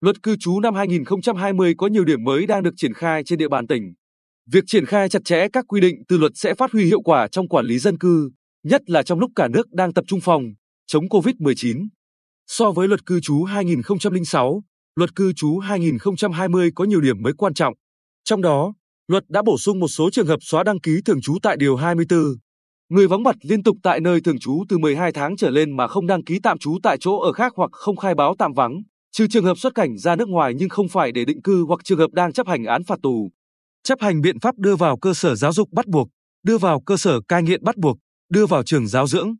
Luật cư trú năm 2020 có nhiều điểm mới đang được triển khai trên địa bàn tỉnh. Việc triển khai chặt chẽ các quy định từ luật sẽ phát huy hiệu quả trong quản lý dân cư, nhất là trong lúc cả nước đang tập trung phòng chống COVID-19. So với luật cư trú 2006, luật cư trú 2020 có nhiều điểm mới quan trọng. Trong đó, luật đã bổ sung một số trường hợp xóa đăng ký thường trú tại điều 24. Người vắng mặt liên tục tại nơi thường trú từ 12 tháng trở lên mà không đăng ký tạm trú tại chỗ ở khác hoặc không khai báo tạm vắng, trừ trường hợp xuất cảnh ra nước ngoài nhưng không phải để định cư hoặc trường hợp đang chấp hành án phạt tù. Chấp hành biện pháp đưa vào cơ sở giáo dục bắt buộc, đưa vào cơ sở cai nghiện bắt buộc, đưa vào trường giáo dưỡng.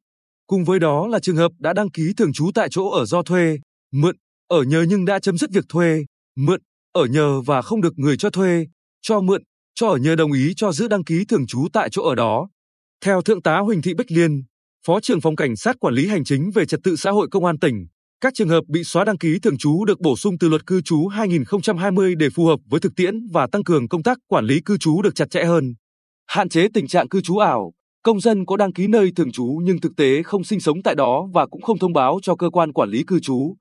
Cùng với đó là trường hợp đã đăng ký thường trú tại chỗ ở do thuê, mượn, ở nhờ nhưng đã chấm dứt việc thuê, mượn, ở nhờ và không được người cho thuê, cho mượn, cho ở nhờ đồng ý cho giữ đăng ký thường trú tại chỗ ở đó. Theo Thượng tá Huỳnh Thị Bích Liên, Phó trưởng phòng cảnh sát quản lý hành chính về trật tự xã hội công an tỉnh, các trường hợp bị xóa đăng ký thường trú được bổ sung từ luật cư trú 2020 để phù hợp với thực tiễn và tăng cường công tác quản lý cư trú được chặt chẽ hơn. Hạn chế tình trạng cư trú ảo, công dân có đăng ký nơi thường trú nhưng thực tế không sinh sống tại đó và cũng không thông báo cho cơ quan quản lý cư trú.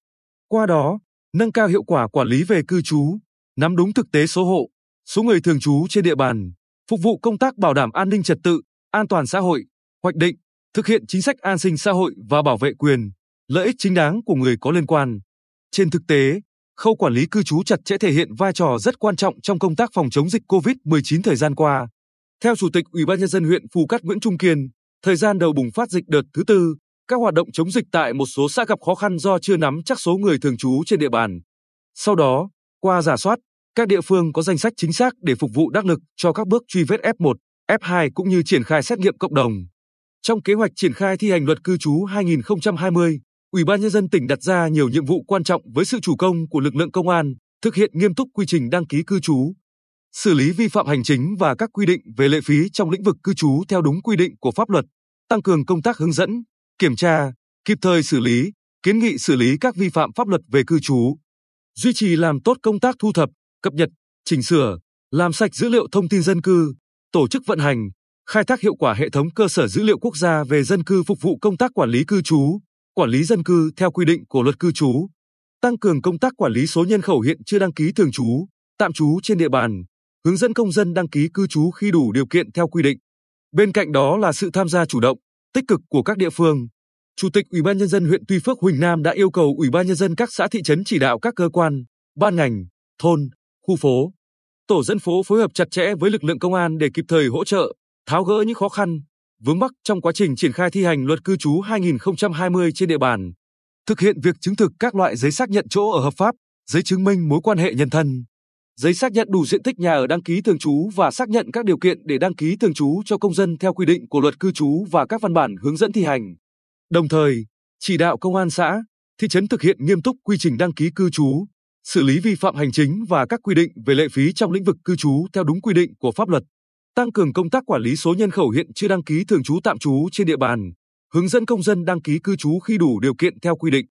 Qua đó, nâng cao hiệu quả quản lý về cư trú, nắm đúng thực tế số hộ, số người thường trú trên địa bàn, phục vụ công tác bảo đảm an ninh trật tự, an toàn xã hội, hoạch định, thực hiện chính sách an sinh xã hội và bảo vệ quyền, lợi ích chính đáng của người có liên quan. Trên thực tế, khâu quản lý cư trú chặt chẽ thể hiện vai trò rất quan trọng trong công tác phòng chống dịch COVID-19 thời gian qua. Theo Chủ tịch Ủy ban nhân dân huyện Phù Cát Nguyễn Trung Kiên, thời gian đầu bùng phát dịch đợt thứ tư, các hoạt động chống dịch tại một số xã gặp khó khăn do chưa nắm chắc số người thường trú trên địa bàn. Sau đó, qua giả soát, các địa phương có danh sách chính xác để phục vụ đắc lực cho các bước truy vết F1, F2 cũng như triển khai xét nghiệm cộng đồng. Trong kế hoạch triển khai thi hành luật cư trú 2020, Ủy ban nhân dân tỉnh đặt ra nhiều nhiệm vụ quan trọng với sự chủ công của lực lượng công an, thực hiện nghiêm túc quy trình đăng ký cư trú, xử lý vi phạm hành chính và các quy định về lệ phí trong lĩnh vực cư trú theo đúng quy định của pháp luật, tăng cường công tác hướng dẫn, kiểm tra, kịp thời xử lý, kiến nghị xử lý các vi phạm pháp luật về cư trú, duy trì làm tốt công tác thu thập, cập nhật, chỉnh sửa, làm sạch dữ liệu thông tin dân cư, tổ chức vận hành, khai thác hiệu quả hệ thống cơ sở dữ liệu quốc gia về dân cư phục vụ công tác quản lý cư trú, quản lý dân cư theo quy định của luật cư trú, tăng cường công tác quản lý số nhân khẩu hiện chưa đăng ký thường trú, tạm trú trên địa bàn, hướng dẫn công dân đăng ký cư trú khi đủ điều kiện theo quy định. Bên cạnh đó là sự tham gia chủ động, tích cực của các địa phương. Chủ tịch Ủy ban nhân dân huyện Tuy Phước Huỳnh Nam đã yêu cầu Ủy ban nhân dân các xã thị trấn chỉ đạo các cơ quan, ban ngành, thôn, khu phố, tổ dân phố phối hợp chặt chẽ với lực lượng công an để kịp thời hỗ trợ, tháo gỡ những khó khăn, vướng mắc trong quá trình triển khai thi hành luật cư trú 2020 trên địa bàn. Thực hiện việc chứng thực các loại giấy xác nhận chỗ ở hợp pháp, giấy chứng minh mối quan hệ nhân thân, giấy xác nhận đủ diện tích nhà ở đăng ký thường trú và xác nhận các điều kiện để đăng ký thường trú cho công dân theo quy định của luật cư trú và các văn bản hướng dẫn thi hành. Đồng thời, chỉ đạo công an xã, thị trấn thực hiện nghiêm túc quy trình đăng ký cư trú, xử lý vi phạm hành chính và các quy định về lệ phí trong lĩnh vực cư trú theo đúng quy định của pháp luật tăng cường công tác quản lý số nhân khẩu hiện chưa đăng ký thường trú tạm trú trên địa bàn, hướng dẫn công dân đăng ký cư trú khi đủ điều kiện theo quy định.